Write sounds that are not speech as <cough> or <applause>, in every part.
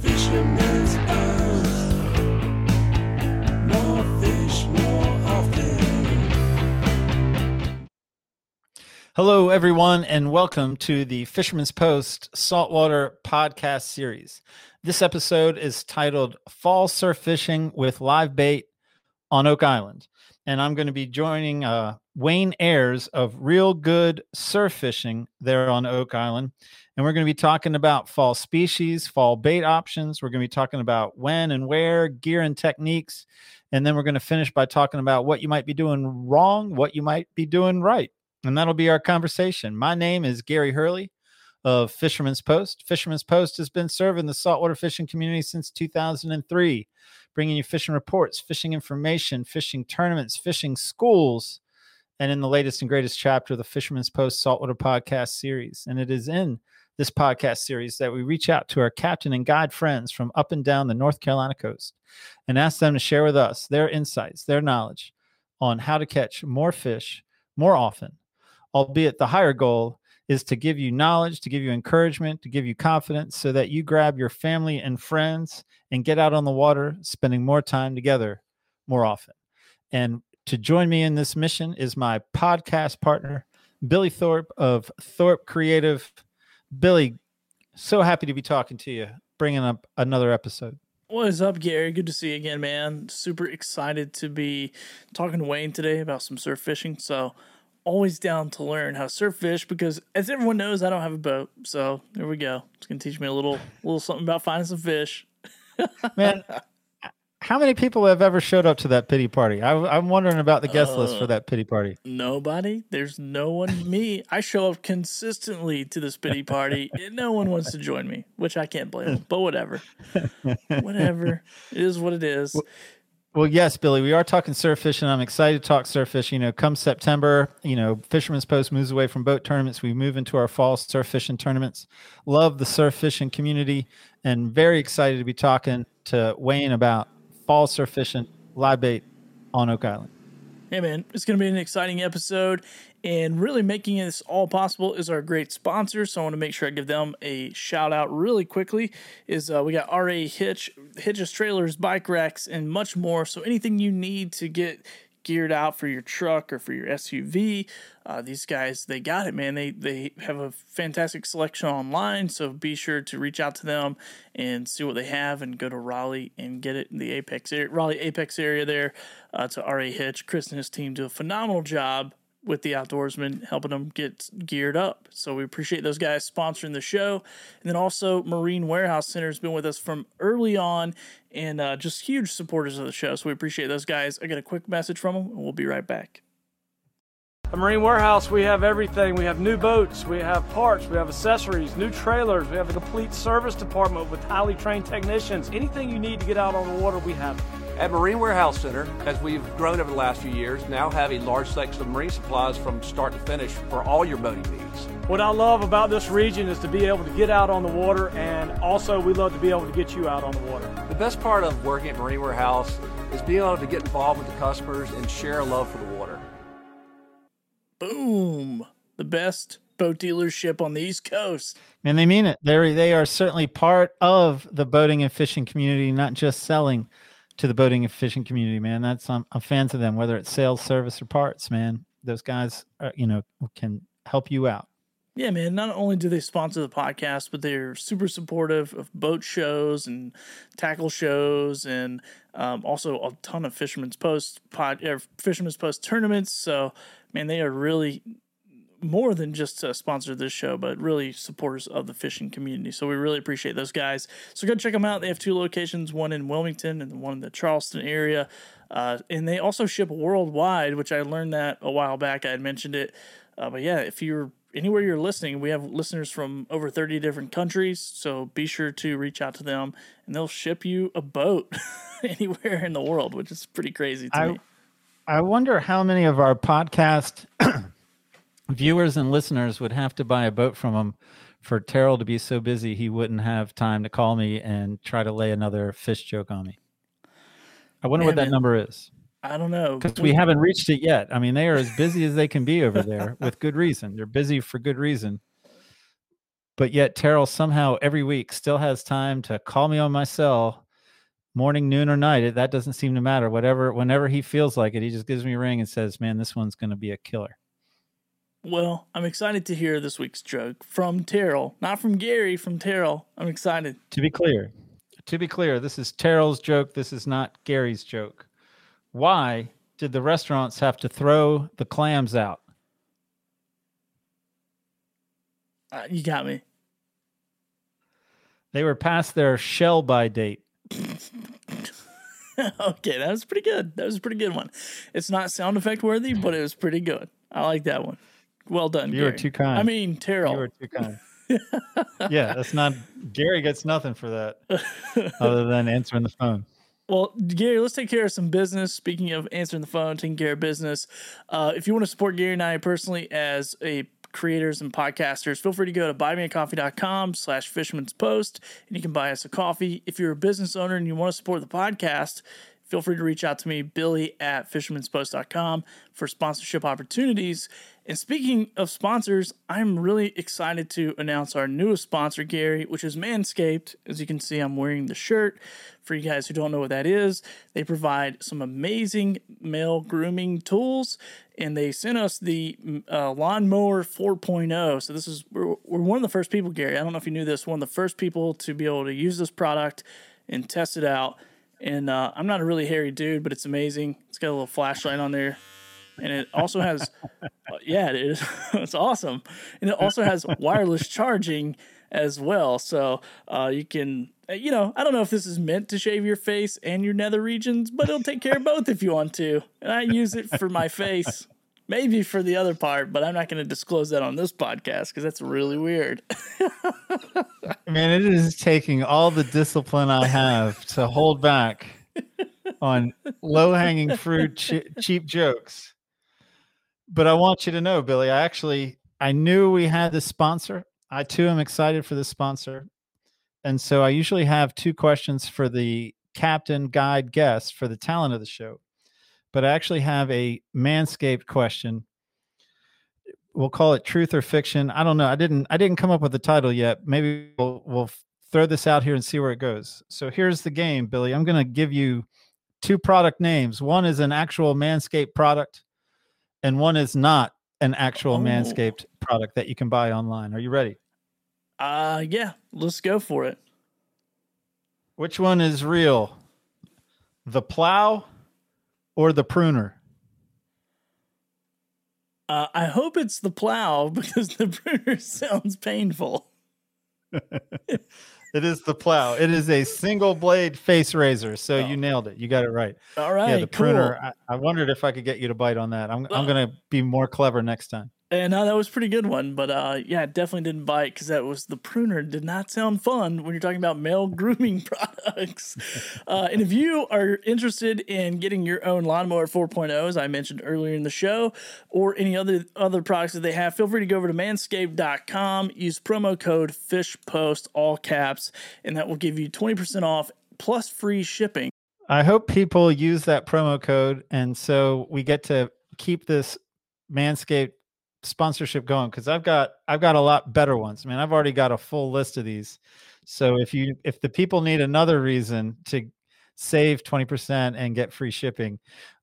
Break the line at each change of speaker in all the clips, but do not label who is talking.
Fisherman's.
Hello, everyone, and welcome to the Fisherman's Post Saltwater Podcast Series. This episode is titled Fall Surf Fishing with Live Bait on Oak Island. And I'm going to be joining uh, Wayne Ayers of Real Good Surf Fishing there on Oak Island. And we're going to be talking about fall species, fall bait options. We're going to be talking about when and where, gear and techniques. And then we're going to finish by talking about what you might be doing wrong, what you might be doing right. And that'll be our conversation. My name is Gary Hurley of Fisherman's Post. Fisherman's Post has been serving the saltwater fishing community since 2003, bringing you fishing reports, fishing information, fishing tournaments, fishing schools, and in the latest and greatest chapter of the Fisherman's Post Saltwater Podcast series. And it is in this podcast series that we reach out to our captain and guide friends from up and down the North Carolina coast and ask them to share with us their insights, their knowledge on how to catch more fish more often albeit the higher goal is to give you knowledge, to give you encouragement, to give you confidence so that you grab your family and friends and get out on the water, spending more time together more often. And to join me in this mission is my podcast partner, Billy Thorpe of Thorpe Creative. Billy, so happy to be talking to you, bringing up another episode.
What is up, Gary? Good to see you again, man. Super excited to be talking to Wayne today about some surf fishing. So, always down to learn how to surf fish because, as everyone knows, I don't have a boat. So, there we go. It's going to teach me a little, little something about finding some fish. <laughs>
Man, how many people have ever showed up to that pity party? I, am wondering about the guest list for uh, that pity party.
Nobody. There's no one. me. I show up consistently to this pity party, and no one wants to join me, which I can't blame them. But whatever. <laughs> whatever. It is what it is.
Well, yes, Billy, we are talking surf fishing. I'm excited to talk surf fishing. You know, come September, you know, Fisherman's Post moves away from boat tournaments. We move into our fall surf fishing tournaments. Love the surf fishing community and very excited to be talking to Wayne about fall surf fishing, live bait on Oak Island.
Hey, man, it's going to be an exciting episode. And really making this all possible is our great sponsor. So I want to make sure I give them a shout out really quickly. Is uh, we got RA Hitch, hitches, trailers, bike racks, and much more. So anything you need to get geared out for your truck or for your SUV. Uh, these guys, they got it, man. They they have a fantastic selection online, so be sure to reach out to them and see what they have, and go to Raleigh and get it in the Apex area, Raleigh Apex area there uh, to RA Hitch. Chris and his team do a phenomenal job with the outdoorsmen, helping them get geared up. So we appreciate those guys sponsoring the show. And then also, Marine Warehouse Center has been with us from early on and uh, just huge supporters of the show. So we appreciate those guys. I got a quick message from them, and we'll be right back.
At Marine Warehouse, we have everything. We have new boats, we have parts, we have accessories, new trailers, we have a complete service department with highly trained technicians. Anything you need to get out on the water, we have it.
At Marine Warehouse Center, as we've grown over the last few years, now have a large selection of marine supplies from start to finish for all your boating needs.
What I love about this region is to be able to get out on the water, and also we love to be able to get you out on the water.
The best part of working at Marine Warehouse is being able to get involved with the customers and share a love for the water.
Boom! The best boat dealership on the East Coast.
And they mean it. They they are certainly part of the boating and fishing community, not just selling to the boating and fishing community, man. That's I'm, I'm fans of them, whether it's sales, service, or parts, man. Those guys, are, you know, can help you out.
Yeah, man. Not only do they sponsor the podcast, but they're super supportive of boat shows and tackle shows, and um, also a ton of Fisherman's Post pod, er, Fisherman's Post tournaments. So, man, they are really more than just a sponsor of this show, but really supporters of the fishing community. So we really appreciate those guys. So go check them out. They have two locations, one in Wilmington and one in the Charleston area. Uh, and they also ship worldwide, which I learned that a while back. I had mentioned it. Uh, but yeah, if you're anywhere you're listening, we have listeners from over 30 different countries. So be sure to reach out to them and they'll ship you a boat <laughs> anywhere in the world, which is pretty crazy to
I,
me.
I wonder how many of our podcast <clears throat> viewers and listeners would have to buy a boat from him for Terrell to be so busy he wouldn't have time to call me and try to lay another fish joke on me. I wonder what that
man.
number is
I don't know.
because we haven't reached it yet. I mean, they are as busy as they can be over there <laughs> with good reason. They're busy for good reason. but yet Terrell somehow every week still has time to call me on my cell, morning, noon, or night. It, that doesn't seem to matter. Whatever, whenever he feels like it, he just gives me a ring and says, "Man, this one's going to be a killer."
Well, I'm excited to hear this week's joke from Terrell, not from Gary, from Terrell. I'm excited.
To be clear, to be clear, this is Terrell's joke. This is not Gary's joke. Why did the restaurants have to throw the clams out?
Uh, you got me.
They were past their shell by date. <laughs>
okay, that was pretty good. That was a pretty good one. It's not sound effect worthy, but it was pretty good. I like that one. Well done.
You were
Gary.
too kind.
I mean, Terrell.
You were too kind. <laughs> yeah, that's not Gary gets nothing for that other than answering the phone.
Well, Gary, let's take care of some business. Speaking of answering the phone, taking care of business. Uh, if you want to support Gary and I personally as a creators and podcasters, feel free to go to buymeacoffee.com slash fisherman's post and you can buy us a coffee. If you're a business owner and you want to support the podcast, feel free to reach out to me, Billy at fishermanspost.com for sponsorship opportunities. And speaking of sponsors, I'm really excited to announce our newest sponsor, Gary, which is Manscaped. As you can see, I'm wearing the shirt. For you guys who don't know what that is, they provide some amazing male grooming tools, and they sent us the uh, Lawnmower 4.0. So this is we're, we're one of the first people, Gary. I don't know if you knew this. One of the first people to be able to use this product and test it out. And uh, I'm not a really hairy dude, but it's amazing. It's got a little flashlight on there and it also has uh, yeah it is <laughs> it's awesome. And it also has wireless charging as well. So uh, you can uh, you know i don't know if this is meant to shave your face and your nether regions but it'll take care of both if you want to. And i use it for my face maybe for the other part but i'm not going to disclose that on this podcast because that's really weird.
Man, it is taking all the discipline I have to hold back on low hanging fruit, che- cheap jokes. But I want you to know, Billy, I actually I knew we had this sponsor. I too am excited for this sponsor. And so I usually have two questions for the captain, guide, guest for the talent of the show. But I actually have a manscaped question. We'll call it truth or fiction. I don't know. I didn't I didn't come up with the title yet. Maybe we'll we'll throw this out here and see where it goes. So here's the game, Billy. I'm going to give you two product names. One is an actual Manscaped product and one is not an actual
Oh.
Manscaped product that you can buy online. Are you ready?
uh yeah let's go for it
Which one is real? The plow or the pruner?
uh, i hope it's the plow <laughs> because the pruner <laughs> sounds painful <laughs>
It is the plow. It is a single blade face razor. So oh. you nailed it. You got it right.
all right
yeah, the
cool.
pruner. I, I wondered if I could get you to bite on that. I'm, I'm going to be more clever next time.
And no, that was pretty good one, but uh, yeah, definitely didn't bite because that was the pruner. Did not sound fun when you're talking about male <laughs> grooming products. uh, and if you are interested in getting your own lawnmower 4.0, as I mentioned earlier in the show, or any other other products that they have, feel free to go over to manscaped.com. Use promo code FishPost, all caps, and that will give you 20% off plus free shipping.
I hope people use that promo code. And so we get to keep this Manscaped sponsorship going because I've got I've got a lot better ones. I mean, I've already got a full list of these. So if you if the people need another reason to save 20% and get free shipping,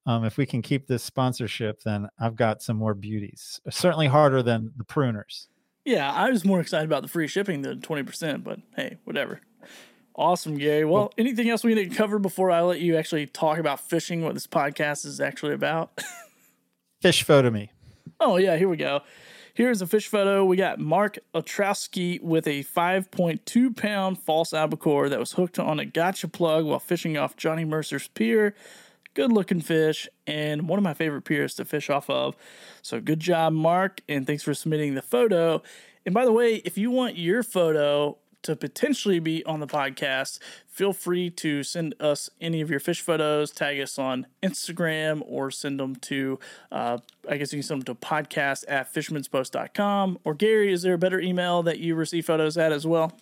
um, if we can keep this sponsorship, then I've got some more beauties. Certainly harder than the pruners.
Yeah, I was more excited about the free shipping than 20%, but hey, whatever. Awesome, Gary. Well, anything else we need to cover before I let you actually talk about fishing, what this podcast is actually about? <laughs>
Fish photo me.
Oh, yeah, here we go. Here's a fish photo. We got Mark Otrowski with a 5.2 pound false albacore that was hooked on a gotcha plug while fishing off Johnny Mercer's pier. Good looking fish, and one of my favorite piers to fish off of. So good job, Mark, and thanks for submitting the photo. And by the way, if you want your photo to potentially be on the podcast, feel free to send us any of your fish photos, tag us on Instagram, or send them to, uh, I guess you can send them to podcast at fishermanspost.com. Or Gary, is there a better email that you receive photos at as well?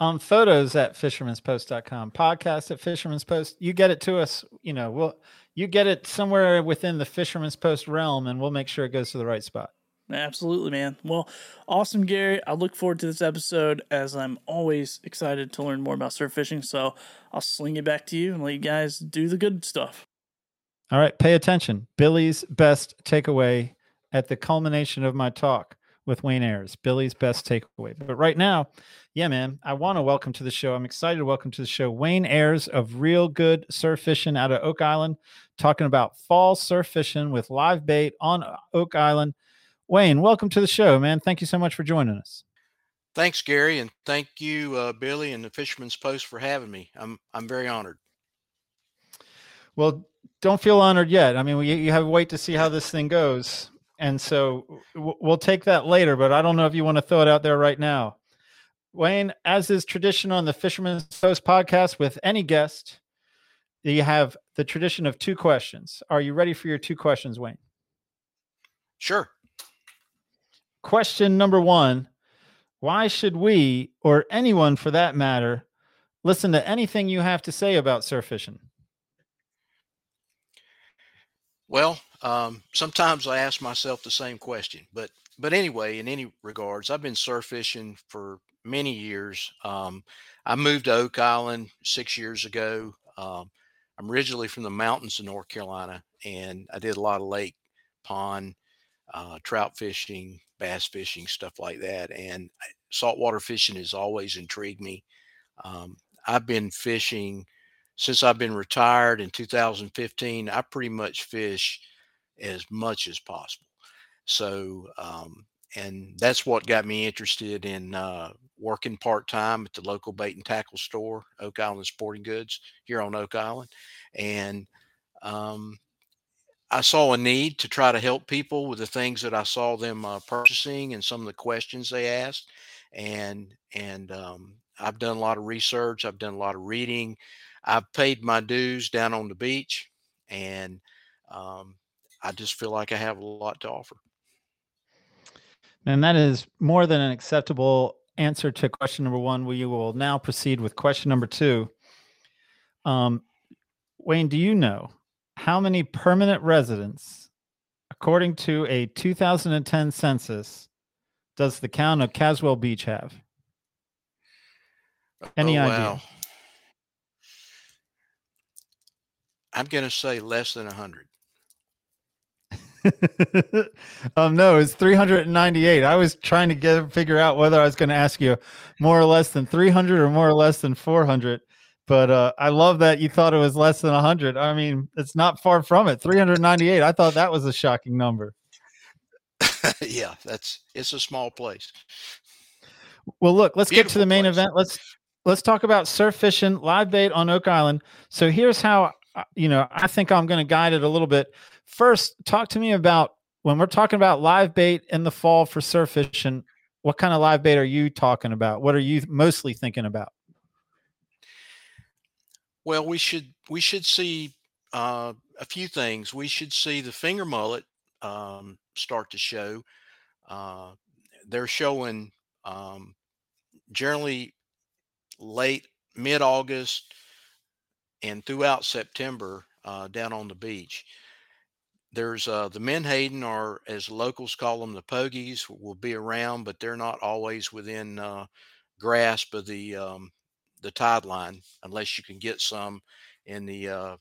um, photos at fishermanspost.com, podcast at fisherman's post. You get it to us, you know, we'll, you get it somewhere within the fisherman's post realm and we'll make sure it goes to the right spot.
Absolutely, man. Well, awesome, Gary. I look forward to this episode as I'm always excited to learn more about surf fishing. So I'll sling it back to you and let you guys do the good stuff.
All right, pay attention. Billy's best takeaway at the culmination of my talk with Wayne Ayers. Billy's best takeaway. But right now, yeah, man, I want to welcome to the show. I'm excited to welcome to the show Wayne Ayers of Real Good Surf Fishing out of Oak Island, talking about fall surf fishing with live bait on Oak Island. Wayne, welcome to the show, man. Thank you so much for joining us.
Thanks, Gary, and thank you, uh, Billy, and the Fisherman's Post for having me. I'm I'm very honored.
Well, don't feel honored yet. I mean, we, you have to wait to see how this thing goes, and so w- we'll take that later. But I don't know if you want to throw it out there right now. Wayne, as is tradition on the Fisherman's Post podcast with any guest, you have the tradition of two questions. Are you ready for your two questions, Wayne?
Sure.
Question number one Why should we, or anyone for that matter, listen to anything you have to say about surf fishing?
Well, um, sometimes I ask myself the same question, but but anyway, in any regards, I've been surf fishing for many years. Um, I moved to Oak Island six years ago. Um, I'm originally from the mountains of North Carolina, and I did a lot of lake, pond, uh, trout fishing, bass fishing, stuff like that. And saltwater fishing has always intrigued me. Um, I've been fishing since I've been retired in 2015. I pretty much fish as much as possible. So, um, and that's what got me interested in uh, working part time at the local bait and tackle store, Oak Island Sporting Goods, here on Oak Island. And um, I saw a need to try to help people with the things that I saw them uh, purchasing and some of the questions they asked. And and um, I've done a lot of research. I've done a lot of reading. I've paid my dues down on the beach, and um, I just feel like I have a lot to offer.
And that is more than an acceptable answer to question number one. We will now proceed with question number two. Um, Wayne, do you know how many permanent residents, according to a 2010 census, does the town of Caswell Beach have? Any
Oh,
idea?
wow. I'm going to say less than 100. <laughs>
um, no, it's 398. I was trying to get figure out whether I was going to ask you more or less than 300 or more or less than 400. But uh, I love that you thought it was less than 100. I mean, it's not far from it. 398. I thought that was a shocking number. <laughs>
yeah, that's it's a small place.
Well, look, let's get to the main
place.
event. Let's let's talk about surf fishing live bait on Oak Island. So here's how uh, you know I think I'm going to guide it a little bit. First, talk to me about when we're talking about live bait in the fall for surf fishing. What kind of live bait are you talking about? What are you mostly thinking about?
Well, we should we should see uh, a few things. We should see the finger mullet um, start to show. Uh, they're showing um, generally late mid August and throughout September uh, down on the beach. There's uh, the Menhaden, or as locals call them, the pogies, will be around, but they're not always within uh, grasp of the um, the tide line unless you can get some in the uh,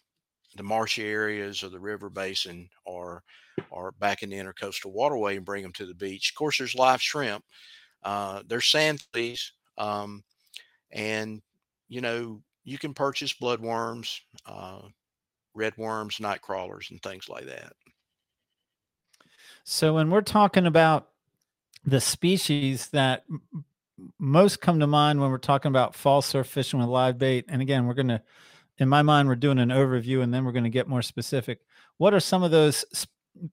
the marshy areas of the river basin or or back in the intercoastal waterway and bring them to the beach. Of course, there's live shrimp. Uh, there's sand fleas, um, and you know you can purchase bloodworms, uh, red worms, night crawlers, and things like that.
So when we're talking about the species that most come to mind when we're talking about fall surf fishing with live bait, and again, we're going to, in my mind, we're doing an overview, and then we're going to get more specific. What are some of those s-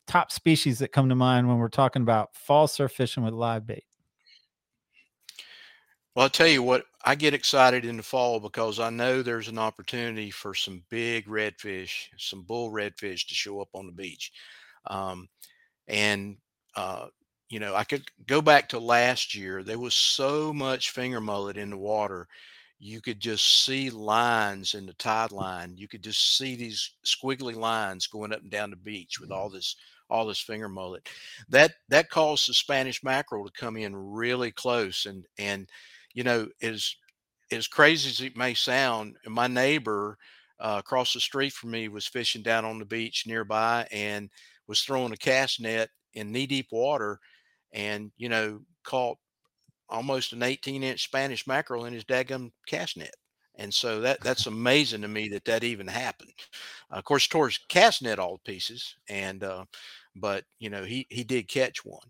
top species that come to mind when we're talking about fall surf fishing with live bait?
Well, I'll tell you what, I get excited in the fall because I know there's an opportunity for some big redfish, some bull redfish to show up on the beach. Um, and, uh, you know, I could go back to last year. There was so much finger mullet in the water. You could just see lines in the tide line. You could just see these squiggly lines going up and down the beach with all this all this finger mullet. That that caused the Spanish mackerel to come in really close, and and you know as as crazy as it may sound, my neighbor uh, across the street from me was fishing down on the beach nearby and was throwing a cast net in knee deep water, and you know caught almost an 18 inch Spanish mackerel in his daggum cast net. And so that that's <laughs> amazing to me that that even happened. of course, tore his cast net all to pieces, and uh, but you know he he did catch one.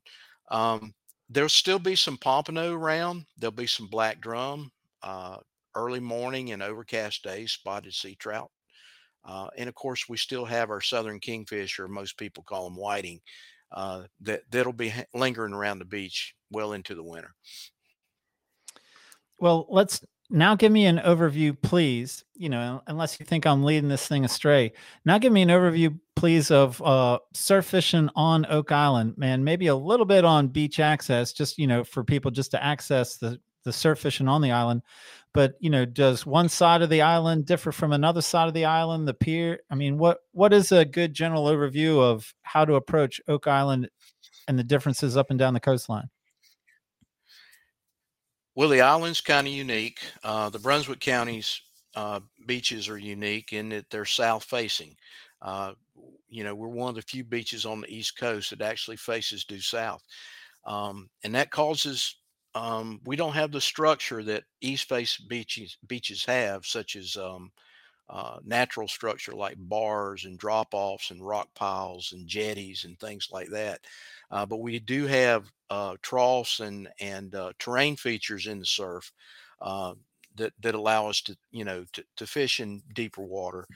Um, there'll still be some pompano around. There'll be some black drum, uh, early morning and overcast days, spotted sea trout. Uh, and of course, we still have our southern kingfish, or most people call them whiting, uh, that that'll be lingering around the beach well into the winter.
Well, let's now give me an overview, please. You know, unless you think I'm leading this thing astray. Now, give me an overview, please, of uh, surf fishing on Oak Island, man. Maybe a little bit on beach access, just you know, for people just to access the the surf fishing on the island. But you know, does one side of the island differ from another side of the island? The pier. I mean, what what is a good general overview of how to approach Oak Island and the differences up and down the coastline?
Well, the island's kind of unique. Uh, the Brunswick county's uh, beaches are unique in that they're south facing. Uh, you know, we're one of the few beaches on the east coast that actually faces due south, um, and that causes um, we don't have the structure that east face beaches beaches have, such as um, uh, natural structure like bars and drop offs and rock piles and jetties and things like that. Uh, but we do have uh, troughs and and uh, terrain features in the surf uh, that that allow us to you know to, to fish in deeper water.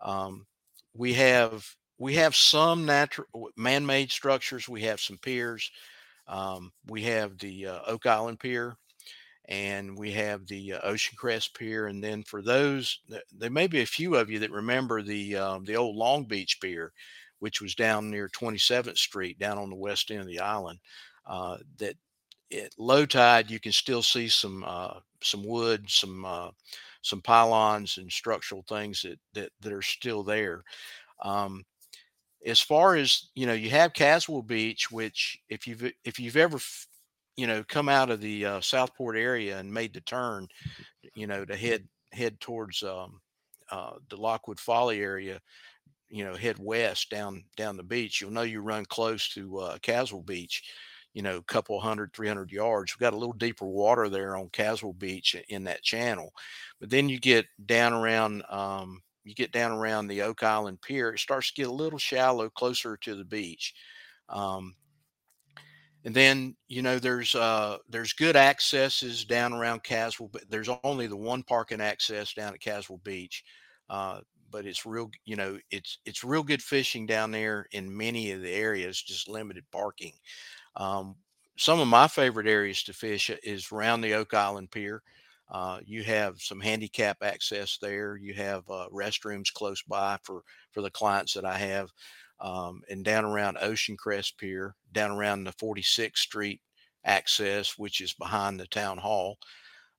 Um, we have we have some natural man-made structures. We have some piers. Um, we have the uh, Oak Island Pier, and we have the uh, Ocean Crest Pier. And then for those, there may be a few of you that remember the um, the old Long Beach Pier, which was down near 27th Street, down on the west end of the island. Uh, that at low tide, you can still see some uh, some wood, some uh, some pylons and structural things that that, that are still there. Um, as far as you know, you have Caswell Beach, which if you've if you've ever you know come out of the uh, Southport area and made the turn, you know, to head head towards um, uh, the Lockwood Folly area, you know, head west down down the beach, you'll know you run close to uh, Caswell Beach. You know, a couple hundred, 300 yards. We've got a little deeper water there on Caswell Beach in that channel. But then you get down around um, you get down around the Oak Island Pier, it starts to get a little shallow closer to the beach. Um, and then you know there's uh there's good accesses down around Caswell, but there's only the one parking access down at Caswell Beach. Uh, but it's real, you know, it's it's real good fishing down there in many of the areas, just limited parking. Um, some of my favorite areas to fish is around the Oak Island Pier. Uh, you have some handicap access there. You have uh, restrooms close by for for the clients that I have, um, and down around Ocean Crest Pier, down around the 46th Street access, which is behind the town hall.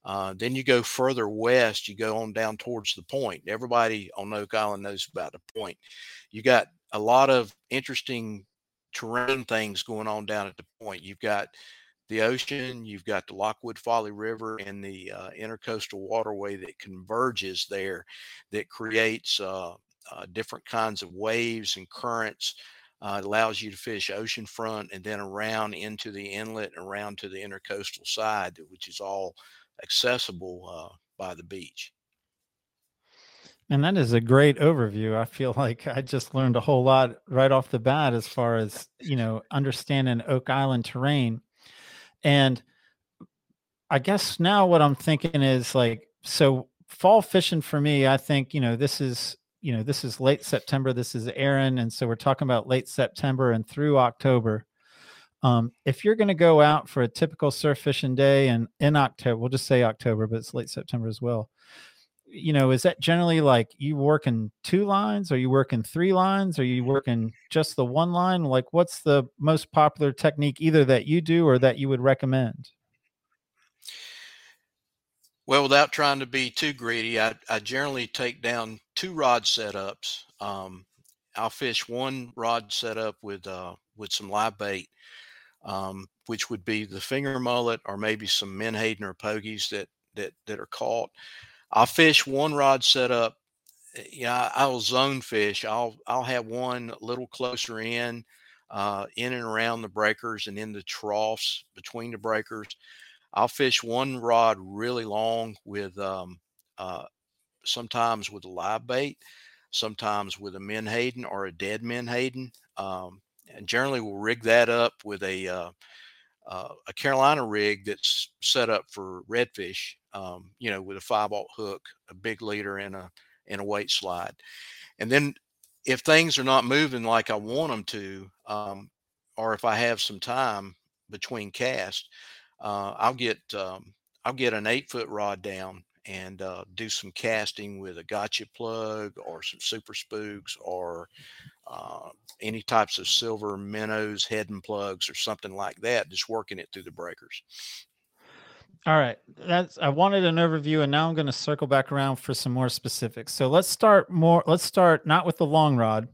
Uh, then you go further west, you go on down towards the point. Everybody on Oak Island knows about the point. You got a lot of interesting terrain things going on down at the point. You've got the ocean, you've got the Lockwood Folly River and the uh, intercoastal waterway that converges there that creates uh, uh, different kinds of waves and currents. Uh, it allows you to fish oceanfront and then around into the inlet and around to the intercoastal side, which is all accessible uh, by the beach.
And that is a great overview. I feel <laughs> like I just learned a whole lot right off the bat as far as, you know, understanding Oak Island terrain. And I guess now what I'm thinking is like, so fall fishing for me, I think, you know, this is, you know, this is late September, this is Aaron. And so we're talking about late September and through October. Um, if you're going to go out for a typical surf fishing day and in October, we'll just say October, but it's late September as well. You know, is that generally like you working two lines? Are you working three lines? Are you working just the one line? Like, what's the most popular technique either that you do or that you would recommend?
Well, without trying to be too greedy, I, I generally take down two rod setups. Um, I'll fish one rod setup with uh, with some live bait, um, which would be the finger mullet or maybe some menhaden or pogies that that that are caught. I'll fish one rod setup. eh, Yeah, I'll zone fish. I'll I'll have one a little closer in, uh, in and around the breakers and in the troughs between the breakers. I'll fish one rod really long with um, uh, sometimes with a live bait, sometimes with a menhaden or a dead menhaden. Um, and generally, we'll rig that up with a uh, uh, a Carolina rig that's set up for redfish. Um, you know, with a five aught hook, a big leader, and a and a weight slide. And then, if things are not moving like I want them to, um, or if I have some time between casts, uh, I'll get um, I'll get an eight foot rod down and uh, do some casting with a gotcha plug or some super spooks or uh, any types of silver minnows, head and plugs, or something like that. Just working it through the breakers.
All right. That's I wanted an overview and now I'm going to circle back around for some more specifics. So let's start more let's start not with the long rod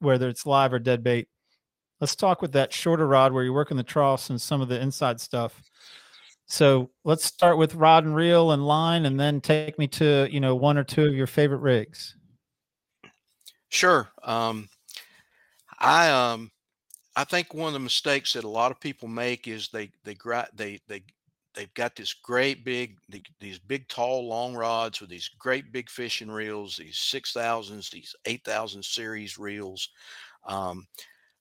whether it's live or dead bait. Let's talk with that shorter rod where you're working the troughs and some of the inside stuff. So let's start with rod and reel and line and then take me to, you know, one or two of your favorite rigs.
Sure. Um, I um, I think one of the mistakes that a lot of people make is they they they they they've got this great big these big tall long rods with these great big fishing reels, these six thousands, these eight thousand series reels. Um,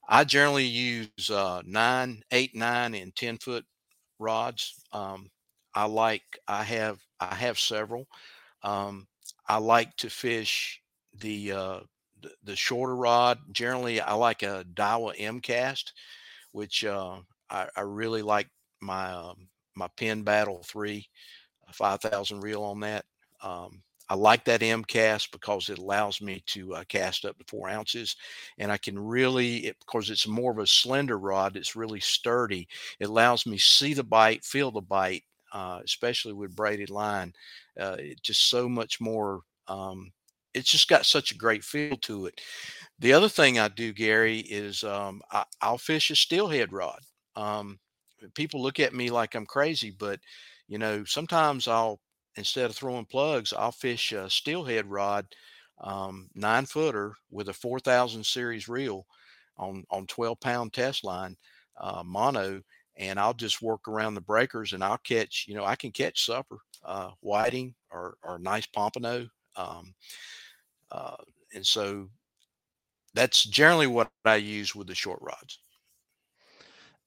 I generally use uh, nine, eight, nine, and ten foot rods. Um, I like I have I have several. Um, I like to fish the uh, the, the shorter rod. Generally, I like a Daiwa Emcast, which uh, I, I really like my um, my Penn Battle three, five thousand reel on that. Um, I like that Emcast because it allows me to uh, cast up to four ounces, and I can really, it, because it's more of a slender rod, it's really sturdy. It allows me see the bite, feel the bite, uh, especially with braided line. Uh, it just so much more. Um, it's just got such a great feel to it. The other thing I do, Gary, is um, I, I'll fish a steelhead rod. Um, people look at me like I'm crazy, but you know, sometimes I'll instead of throwing plugs, I'll fish a steelhead rod, um, nine footer with a 4000 series reel on on 12 pound test line, uh, mono, and I'll just work around the breakers and I'll catch, you know, I can catch supper, uh, whiting or or nice pompano. Um, uh, and so that's generally what I use with the short rods.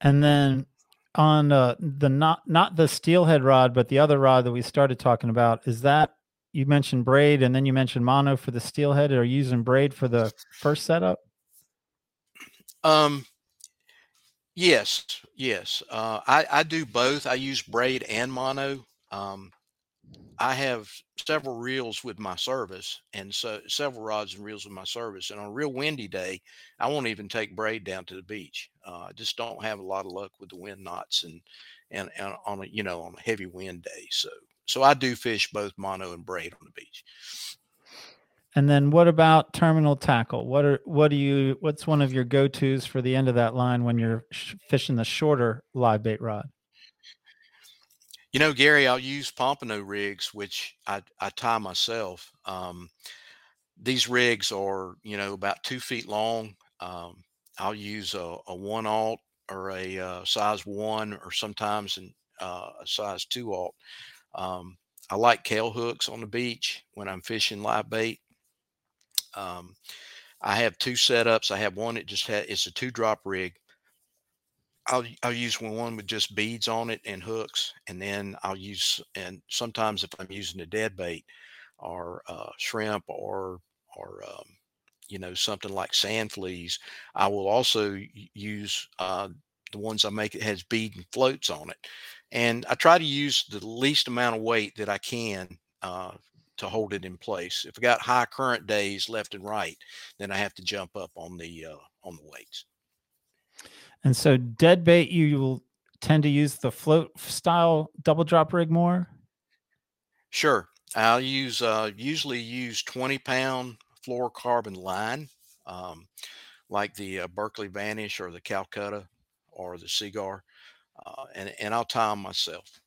And then on uh, the not not the steelhead rod, but the other rod that we started talking about, is that you mentioned braid and then you mentioned mono for the steelhead. Are you using braid for the first setup?
Um, yes, yes. Uh, I, I do both. I use braid and mono. Um, I have several reels with my service, and so several rods and reels with my service. And on a real windy day, I won't even take braid down to the beach. Uh, I just don't have a lot of luck with the wind knots and and, and on a you know on a heavy wind day. So so I do fish both mono and braid on the beach.
And then what about terminal tackle? What are what do you what's one of your go-tos for the end of that line when you're sh- fishing the shorter live bait rod?
You know, Gary, I'll use pompano rigs, which I, I tie myself. Um, these rigs are, you know, about two feet long. Um, I'll use a, a one aught or a uh, size one, or sometimes an, uh, a size two aught. Um, I like Kahle hooks on the beach when I'm fishing live bait. Um, I have two setups. I have one that just had it's a two drop rig. I'll I'll use one with just beads on it and hooks, and then I'll use and sometimes if I'm using a dead bait or uh, shrimp or or um, you know something like sand fleas, I will also use uh, the ones I make that has bead and floats on it, and I try to use the least amount of weight that I can uh, to hold it in place. If I got high current days left and right, then I have to jump up on the uh, on the weights.
And so dead bait, you will tend to use the float style double drop rig more.
Sure. I'll use uh, usually use 20 pound fluorocarbon line um, like the uh, Berkley Vanish or the Calcutta or the Seaguar, uh, and and I'll tie them myself.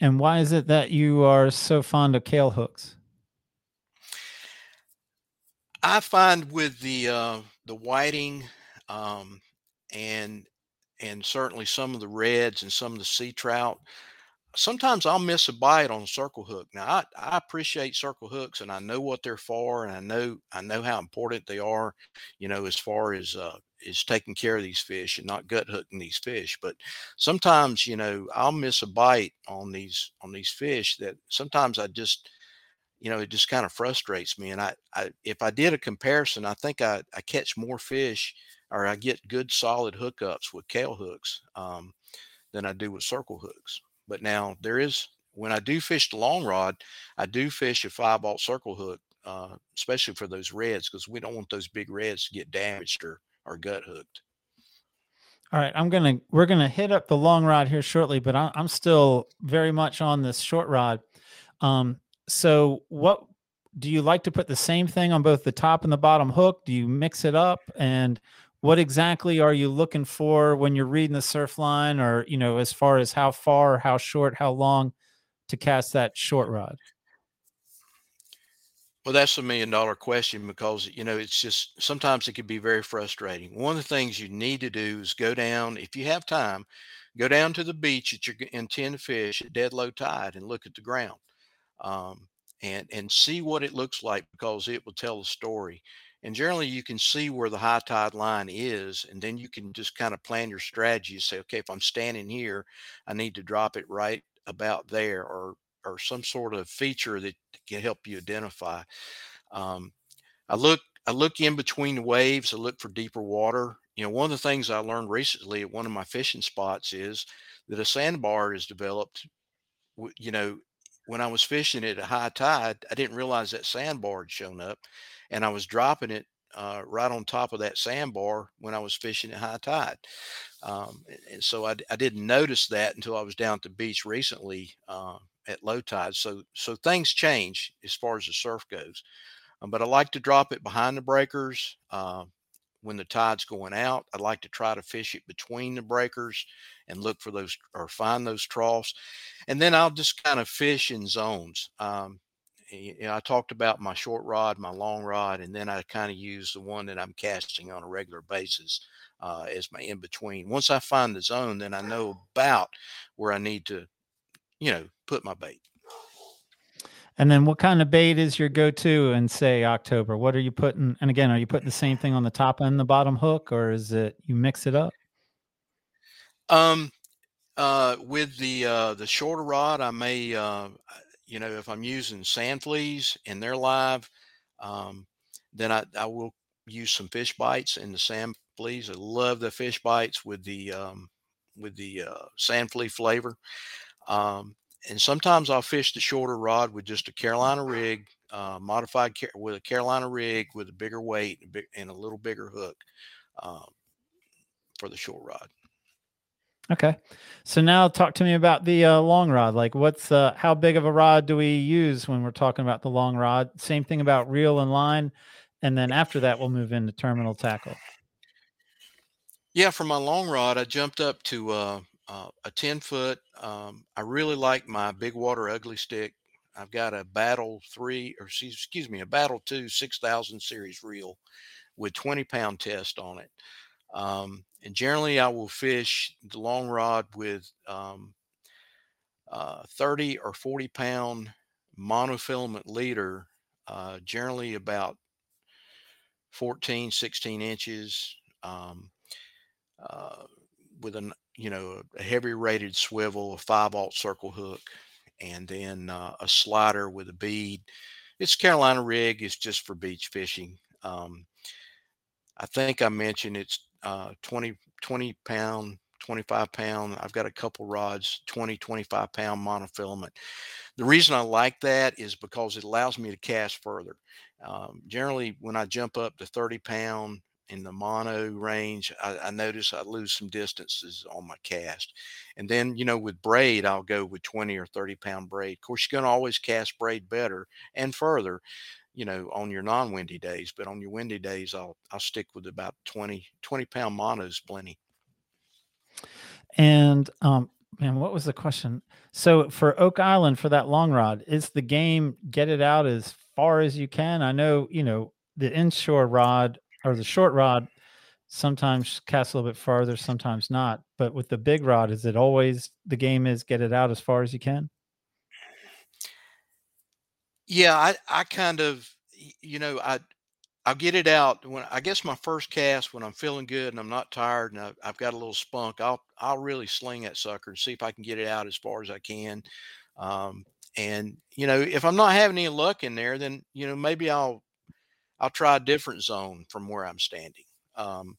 And why is it that you are so fond of Kahle hooks?
I find with the uh, the whiting um, and and certainly some of the reds and some of the sea trout, sometimes I'll miss a bite on a circle hook. Now I, I appreciate circle hooks and I know what they're for and I know I know how important they are, you know, as far as uh is taking care of these fish and not gut hooking these fish. But sometimes, you know, I'll miss a bite on these on these fish that sometimes I just you know, it just kind of frustrates me. And I, I if I did a comparison, I think I, I catch more fish or I get good solid hookups with Kahle hooks um, than I do with circle hooks. But now there is when I do fish the long rod, I do fish a five aught circle hook, uh, especially for those reds, because we don't want those big reds to get damaged or or gut hooked.
All right, I'm gonna we're gonna hit up the long rod here shortly, but I, I'm still very much on this short rod. Um, so what do you like to put the same thing on both the top and the bottom hook? Do you mix it up? And what exactly are you looking for when you're reading the surf line or, you know, as far as how far, how short, how long to cast that short rod?
Well, that's a million dollar question because, you know, it's just sometimes it can be very frustrating. One of the things you need to do is go down, if you have time, go down to the beach that you intend to fish at dead low tide and look at the ground um, and and see what it looks like because it will tell a story. And generally, you can see where the high tide line is, and then you can just kind of plan your strategy. Say, okay, if I'm standing here, I need to drop it right about there, or or some sort of feature that can help you identify. Um, I look I look in between the waves. I look for deeper water. You know, one of the things I learned recently at one of my fishing spots is that a sandbar is developed. You know, when I was fishing at a high tide, I didn't realize that sandbar had shown up, and I was dropping it uh, right on top of that sandbar when I was fishing at high tide. Um, and so I, I, didn't notice that until I was down at the beach recently uh, at low tide. So so things change as far as the surf goes. Um, but I like to drop it behind the breakers. Uh, when the tide's going out. I'd like to try to fish it between the breakers and look for those or find those troughs. And then I'll just kind of fish in zones. Um, you know, I talked about my short rod, my long rod, and then I kind of use the one that I'm casting on a regular basis uh, as my in between. Once I find the zone, then I know about where I need to, you know, put my bait.
And then what kind of bait is your go-to in say October? What are you putting? And again, are you putting the same thing on the top and the bottom hook or is it you mix it up?
Um uh with the uh the shorter rod, I may uh you know, if I'm using sand fleas and they're live, um then I, I will use some fish bites in the sand fleas. I love the fish bites with the um with the uh, sand flea flavor. Um, and sometimes I'll fish the shorter rod with just a Carolina rig, uh, modified with a Carolina rig with a bigger weight and, and a little bigger hook um, for the short rod.
Okay, so now talk to me about the uh, long rod. Like, what's uh, how big of a rod do we use when we're talking about the long rod? Same thing about reel and line, and then after that, we'll move into terminal tackle.
Yeah, for my long rod, I jumped up to uh, uh, a 10 foot. Um, I really like my big water Ugly Stik. I've got a battle three or excuse me, a battle two 6000 series reel with 20 pound test on it. Um, and generally I will fish the long rod with um, uh, 30 or 40 pound monofilament leader, uh, generally about 14, 16 inches. Um, uh, with an you know a heavy rated swivel, a five aught circle hook, and then uh, a slider with a bead. It's Carolina rig. It's just for beach fishing. Um, I think I mentioned it's uh, 20, 20 pound, 25 pound. I've got a couple rods, 20, 25 pound monofilament. The reason I like that is because it allows me to cast further. Um, generally, when I jump up to 30 pound, in the mono range, I, I, notice I lose some distances on my cast. And then, you know, with braid, I'll go with 20 or 30 pound braid. Of course, you're going to always cast braid better and further. You know, on your non-windy days. But on your windy days, I'll I'll stick with about 20 20 pound monos plenty.
And um, man, what was the question? So for Oak Island for that long rod, is the game get it out as far as you can? I know you know the inshore rod or the short rod sometimes cast a little bit farther, sometimes not. But with the big rod, is it always the game is get it out as far as you can?
Yeah, I I kind of you know I I'll get it out when I guess my first cast when I'm feeling good and I'm not tired and I, I've got a little spunk. I'll I'll really sling that sucker and see if I can get it out as far as I can. Um, and you know if I'm not having any luck in there, then you know maybe I'll I'll try a different zone from where I'm standing. Um,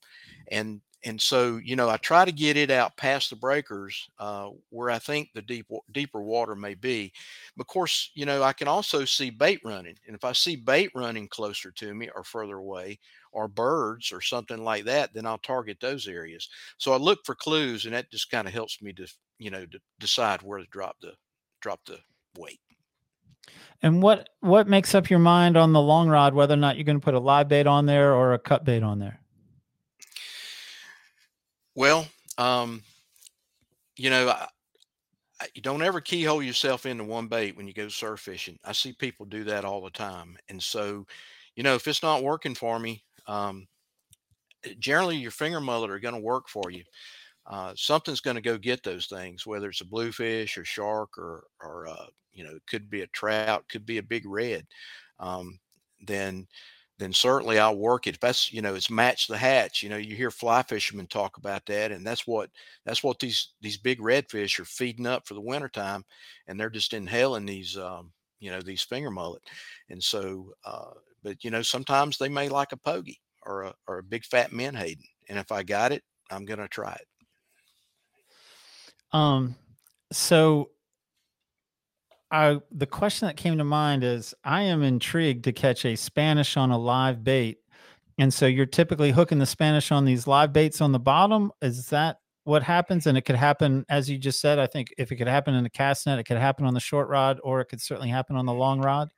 and and so you know I try to get it out past the breakers uh, where I think the deep deeper water may be. Of course, you know I can also see bait running, and if I see bait running closer to me or further away, or birds or something like that, then I'll target those areas. So I look for clues, and that just kind of helps me to you know to decide where to drop the drop the weight.
And what what makes up your mind on the long rod whether or not you're going to put a live bait on there or a cut bait on there?
Well, um, you know, I, I- you don't ever keyhole yourself into one bait when you go surf fishing. I see people do that all the time, and so, you know, if it's not working for me, um, generally your finger mullet are going to work for you. Uh, something's going to go get those things, whether it's a bluefish or shark or or uh, you know, it could be a trout, could be a big red. Um, then then certainly I'll work it. If that's you know, it's match the hatch. You know, you hear fly fishermen talk about that, and that's what that's what these these big redfish are feeding up for the wintertime, and they're just inhaling these um, you know these finger mullet, and so uh, but you know sometimes they may like a pogey or a or a big fat menhaden, and if I got it, I'm gonna try it.
Um, so I the question that came to mind is I am intrigued to catch a Spanish on a live bait. And so you're typically hooking the Spanish on these live baits on the bottom. Is that what happens? And it could happen, as you just said. I think if it could happen in a cast net, it could happen on the short rod, or it could certainly happen on the long rod.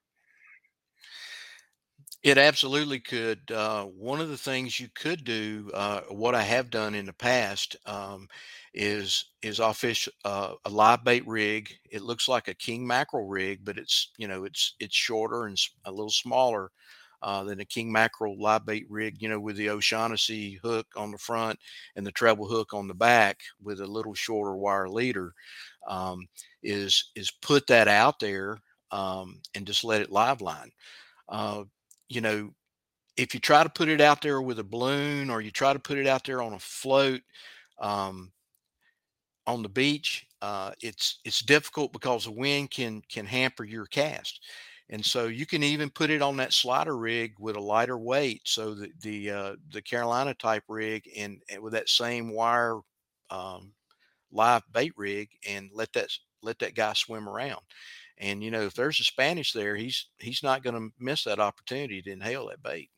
It absolutely could. Uh, one of the things you could do, uh, what I have done in the past, um, is is I'll fish uh, a live bait rig. It looks like a king mackerel rig, but it's you know it's it's shorter and a little smaller uh, than a king mackerel live bait rig. You know, with the O'Shaughnessy hook on the front and the treble hook on the back, with a little shorter wire leader. Um, is is put that out there um, and just let it live line. Uh, you know, if you try to put it out there with a balloon or you try to put it out there on a float um, on the beach, uh, it's it's difficult because the wind can can hamper your cast. And so you can even put it on that slider rig with a lighter weight. So the the uh, the Carolina type rig and, and with that same wire um, live bait rig and let that let that guy swim around. And you know, if there's a Spanish there, he's he's not going to miss that opportunity to inhale that bait.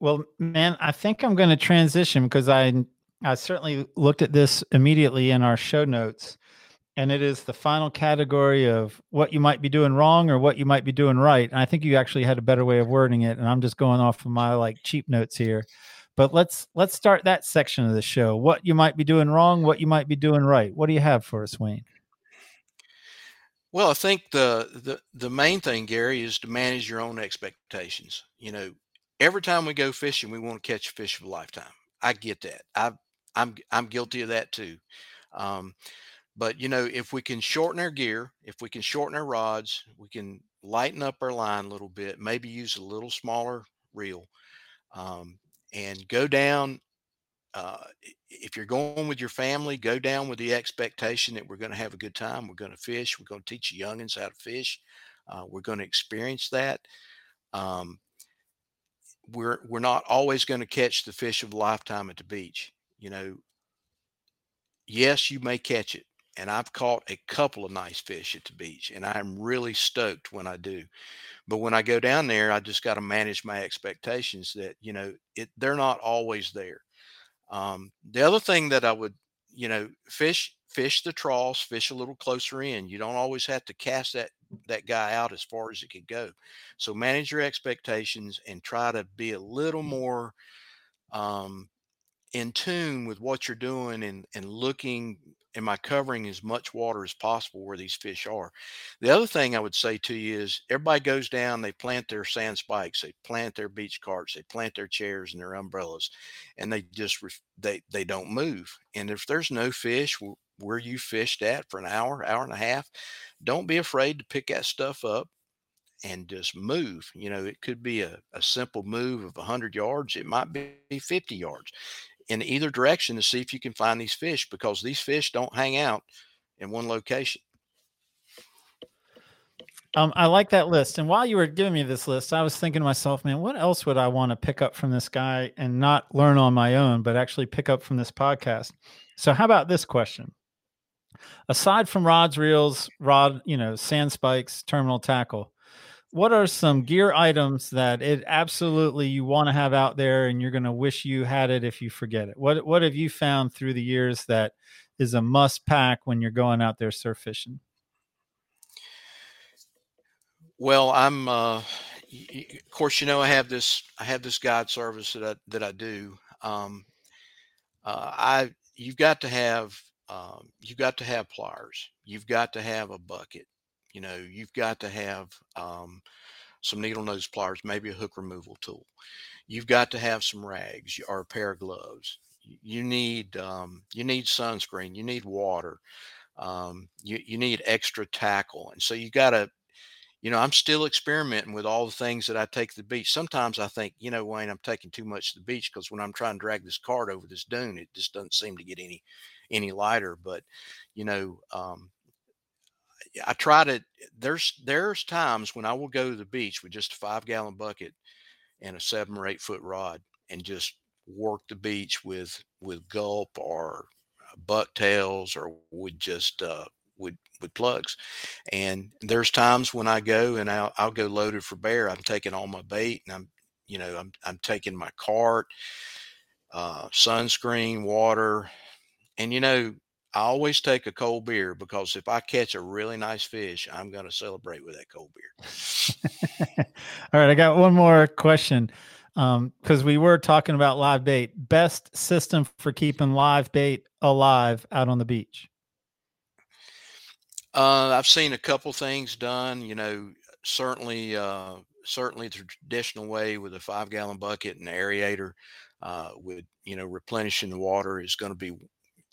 Well, man, I think I'm going to transition because I I certainly looked at this immediately in our show notes, and it is the final category of what you might be doing wrong or what you might be doing right. And I think you actually had a better way of wording it, and I'm just going off of my like cheap notes here. But let's let's start that section of the show. What you might be doing wrong, what you might be doing right. What do you have for us, Wayne?
Well, I think the the the main thing, Gary, is to manage your own expectations. You know, every time we go fishing, we want to catch a fish of a lifetime. I get that. I I'm I'm guilty of that too. Um, but you know, if we can shorten our gear, if we can shorten our rods, we can lighten up our line a little bit. Maybe use a little smaller reel, um, and go down uh, if you're going with your family, go down with the expectation that we're going to have a good time. We're going to fish. We're going to teach the youngins how to fish. Uh, we're going to experience that. Um, we're we're not always going to catch the fish of a lifetime at the beach. You know, yes, you may catch it, and I've caught a couple of nice fish at the beach, and I'm really stoked when I do. But when I go down there, I just got to manage my expectations that you know it they're not always there. Um, the other thing that I would, you know, fish fish the troughs, fish a little closer in. You don't always have to cast that that guy out as far as it could go. So manage your expectations and try to be a little more um, in tune with what you're doing and and looking am I covering as much water as possible where these fish are? The other thing I would say to you is everybody goes down, they plant their sand spikes, they plant their beach carts, they plant their chairs and their umbrellas, and they just they they don't move. And if there's no fish where you fished at for an hour, hour and a half, don't be afraid to pick that stuff up and just move. You know, it could be a, a simple move of 100 yards, it might be 50 yards in either direction to see if you can find these fish because these fish don't hang out in one location.
Um, I like that list. And while you were giving me this list, I was thinking to myself, man, what else would I want to pick up from this guy and not learn on my own, but actually pick up from this podcast? So, how about this question? Aside from rods, reels, rod, you know, sand spikes, terminal tackle, what are some gear items that it absolutely you want to have out there and you're going to wish you had it if you forget it? What what have you found through the years that is a must pack when you're going out there surf fishing?
Well, I'm, uh, of course, you know, I have this, I have this guide service that I, that I do. Um, uh, I, you've got to have, um, you've got to have pliers. You've got to have a bucket. You know, you've got to have, um, some needle nose pliers, maybe a hook removal tool. You've got to have some rags or a pair of gloves. You need, um, you need sunscreen. You need water. Um, you, you need extra tackle. And so you got to, you know, I'm still experimenting with all the things that I take to the beach. Sometimes I think, you know, Wayne, I'm taking too much to the beach because when I'm trying to drag this cart over this dune, it just doesn't seem to get any any lighter. But you know, um, I try to. There's there's times when I will go to the beach with just a five gallon bucket and a seven or eight foot rod and just work the beach with with gulp or bucktails or with just uh, with with plugs. And there's times when I go and I'll, I'll go loaded for bear. I'm taking all my bait and I'm, you know, I'm, I'm taking my cart, uh, sunscreen, water. And, you know, I always take a cold beer because if I catch a really nice fish, I'm going to celebrate with that cold beer. <laughs>
All right, I got one more question because we were talking about live bait. Best system for keeping live bait alive out on the beach.
Uh, I've seen a couple things done, you know, certainly, uh, certainly the traditional way with a five gallon bucket and aerator, uh, with, you know, replenishing the water is going to be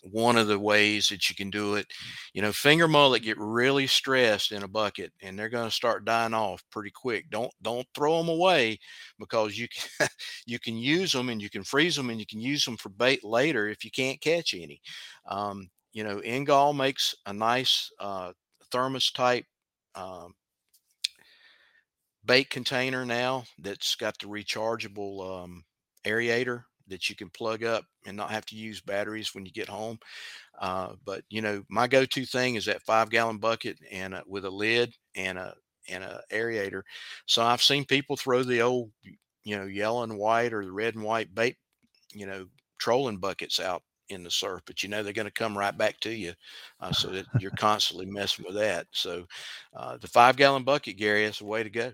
one of the ways that you can do it. You know, finger mullet get really stressed in a bucket and they're going to start dying off pretty quick. Don't, don't throw them away because you can, <laughs> you can use them and you can freeze them and you can use them for bait later if you can't catch any. Um, you know, Engel makes a nice uh, thermos type um, bait container now that's got the rechargeable um, aerator that you can plug up and not have to use batteries when you get home. Uh, but you know, my go-to thing is that five gallon bucket and a, with a lid and a and a aerator. So I've seen people throw the old, you know, yellow and white or the red and white bait, you know, trolling buckets out in the surf, but you know they're going to come right back to you, uh, so that you're <laughs> constantly messing with that. So uh, the five gallon bucket, Gary, that's the way to go.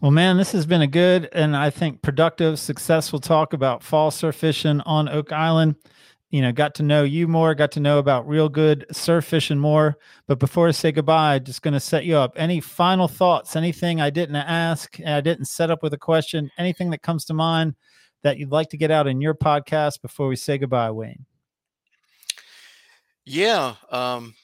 Well, man, this has been a good and I think productive, successful talk about fall surf fishing on Oak Island. You know, got to know you more, got to know about real good surf fishing more. But before I say goodbye, just going to set you up. Any final thoughts? Anything I didn't ask? I didn't set up with a question? Anything that comes to mind that you'd like to get out in your podcast before we say goodbye, Wayne?
Yeah. Um,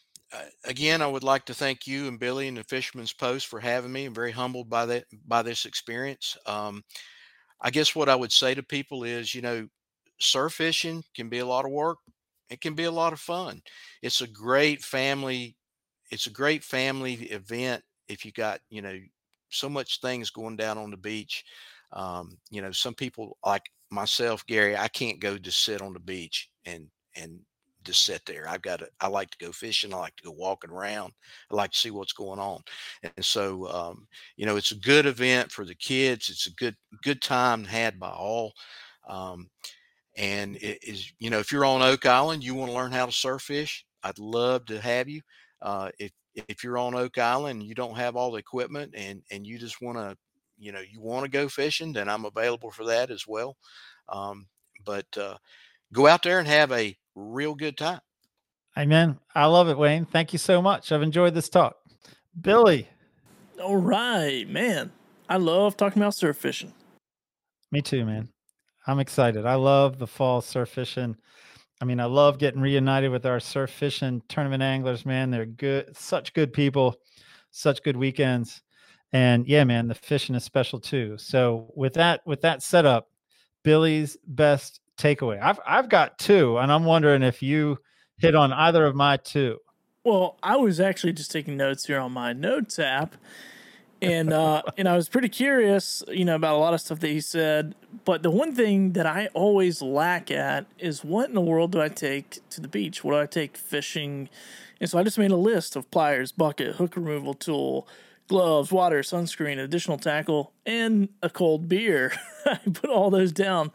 again, I would like to thank you and Billy and the Fisherman's Post for having me. I'm very humbled by that by this experience. Um, I guess what I would say to people is, you know, surf fishing can be a lot of work. It can be a lot of fun. It's a great family. It's a great family event if you got, you know, so much things going down on the beach. Um, you know, some people like myself, Gary, I can't go just sit on the beach and and just sit there. I've got to, I like to go fishing. I like to go walking around. I like to see what's going on. And so, um, you know, it's a good event for the kids. It's a good, good time had by all. Um, and it is, you know, if you're on Oak Island, you want to learn how to surf fish, I'd love to have you. Uh, if if you're on Oak Island, you don't have all the equipment, and and you just want to, you know, you want to go fishing, then I'm available for that as well. Um, but uh, go out there and have a real good time.
Amen. I love it, Wayne. Thank you so much. I've enjoyed this talk. Billy,
All right, man. I love talking about surf fishing.
me too, man. I'm excited. I love the fall surf fishing. I mean, I love getting reunited with our surf fishing tournament anglers, man. They're good, such good people, such good weekends. And yeah, man, the fishing is special too. So with that, with that setup, Billy's best takeaway. I've I've got two, and I'm wondering if you hit on either of my two.
Well, I was actually just taking notes here on my notes app, and uh, <laughs> and I was pretty curious, you know, about a lot of stuff that he said. But the one thing that I always lack at is what in the world do I take to the beach? What do I take fishing? And so I just made a list of pliers, bucket, hook removal tool, gloves, water, sunscreen, additional tackle, and a cold beer. <laughs> I put all those down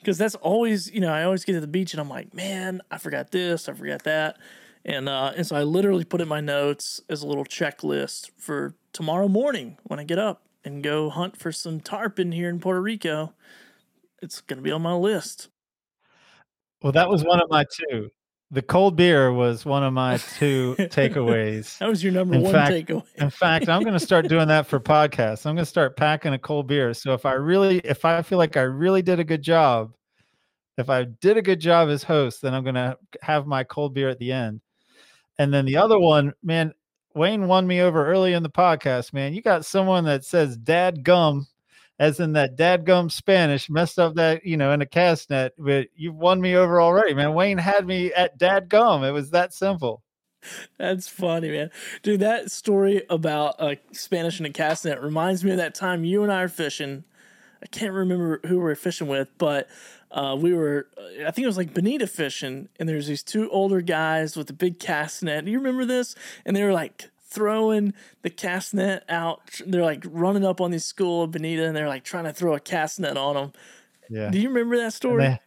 because that's always, you know, I always get to the beach and I'm like, man, I forgot this, I forgot that. And uh, and so I literally put in my notes as a little checklist for tomorrow morning when I get up and go hunt for some tarpon here in Puerto Rico. It's gonna be on my list.
Well, that was one of my two. The cold beer was one of my <laughs> two takeaways.
That was your number
In
one
fact-
takeaway.
In fact, I'm going to start doing that for podcasts. I'm going to start packing a cold beer. So if I really, if I feel like I really did a good job, if I did a good job as host, then I'm going to have my cold beer at the end. And then the other one, man, Wayne won me over early in the podcast, man. You got someone that says dad gum, as in that dadgum Spanish, messed up that, you know, in a cast net, but you've won me over already, man. Wayne had me at dadgum. It was that simple.
That's funny, man. Dude, that story about uh, Spanish and a cast net reminds me of that time you and I are fishing. I can't remember who we were fishing with, but uh, we were, uh, I think it was like Bonita fishing, and there's these two older guys with a big cast net. Do you remember this? And they were like throwing the cast net out. They're like running up on this school of Bonita, and they're like trying to throw a cast net on them.
Yeah.
Do you remember that
and
story?
they,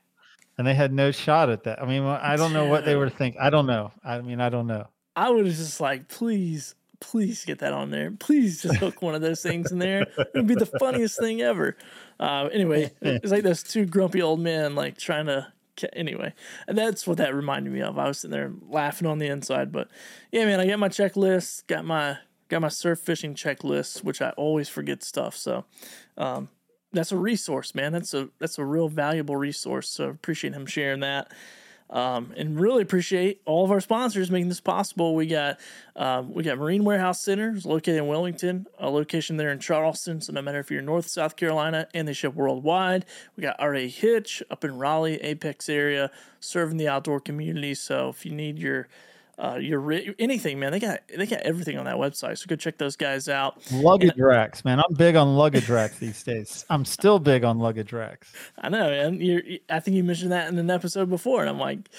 and they had no shot at that. I mean, I don't know what they were thinking. I don't know. I mean, I don't know.
I was just like, please, please get that on there. Please just hook one of those things in there. It'd be the funniest thing ever. Uh, anyway, <laughs> it's like those two grumpy old men like trying to. Anyway, that's what that reminded me of. I was sitting there laughing on the inside, but yeah, man, I got my checklist, got my got my surf fishing checklist, which I always forget stuff. So, um, that's a resource, man. That's a that's a real valuable resource. So appreciate him sharing that. Um, and really appreciate all of our sponsors making this possible. We got um, we got Marine Warehouse Center, located in Wilmington, a location there in Charleston. So no matter if you're North South Carolina, and they ship worldwide. We got RA Hitch up in Raleigh, Apex area, serving the outdoor community. So if you need your uh, your ri- anything, man, they got they got everything on that website. So go check those guys out.
Luggage racks, man. I'm big on luggage <laughs> racks these days. I'm still big on luggage racks.
I know, man. You're, I think you mentioned that in an episode before, and I'm like,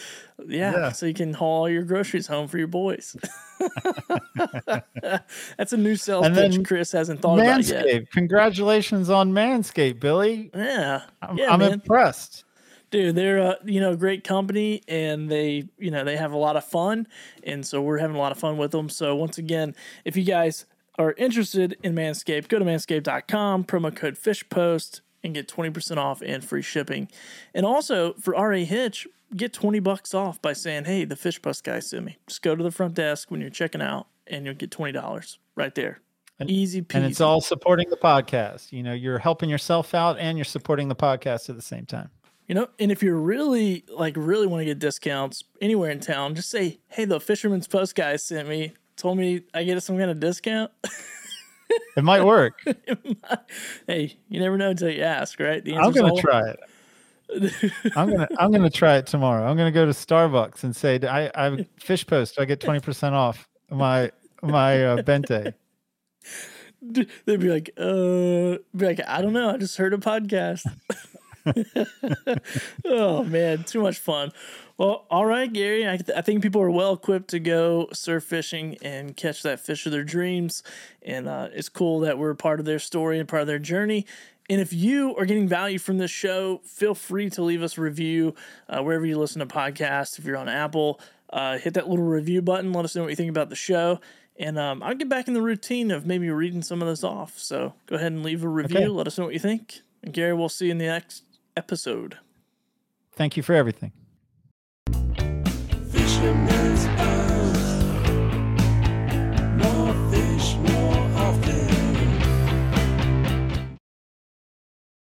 yeah,
Yeah.
so you can haul all your groceries home for your boys. <laughs> That's a new sales
and
pitch Chris hasn't thought Manscaped. about yet.
Congratulations on Manscaped, Billy.
Yeah,
I'm,
yeah,
I'm impressed.
Dude they're a you know great company and they you know they have a lot of fun and so we're having a lot of fun with them. So once again if you guys are interested in manscaped go to manscaped.com promo code fishpost and get 20% off and free shipping. And also for ra hitch get 20 bucks off by saying hey the fish post guy sent me. Just go to the front desk when you're checking out and you'll get $20 right there.
And-
easy peasy
And it's all supporting the podcast. You know, you're helping yourself out and you're supporting the podcast at the same time.
You know, and if you're really like really want to get discounts anywhere in town, just say, "Hey, the Fisherman's Post guy sent me, told me I get some kind of discount."
It might work. <laughs>
hey, you never know until you ask, right? The
I'm gonna
all-
try it. <laughs> I'm gonna I'm gonna try it tomorrow. I'm gonna go to Starbucks and say I I <laughs> fish post. I get twenty percent off my my uh, venti.
They'd be like, "Uh," be like, "I don't know. I just heard a podcast." <laughs> oh man, too much fun. Well, all right, Gary. I, th- I think people are well equipped to go surf fishing and catch that fish of their dreams, and uh, it's cool that we're part of their story and part of their journey. And if you are getting value from this show, feel free to leave us a review uh, wherever you listen to podcasts. If you're on Apple, uh, hit that little review button. Let us know what you think about the show. And um, I'll get back in the routine of maybe reading some of this off. So go ahead and leave a review.
Okay.
Let us know what you think. And Gary, we'll see you in the next episode.
Thank you for everything.
Fisherman's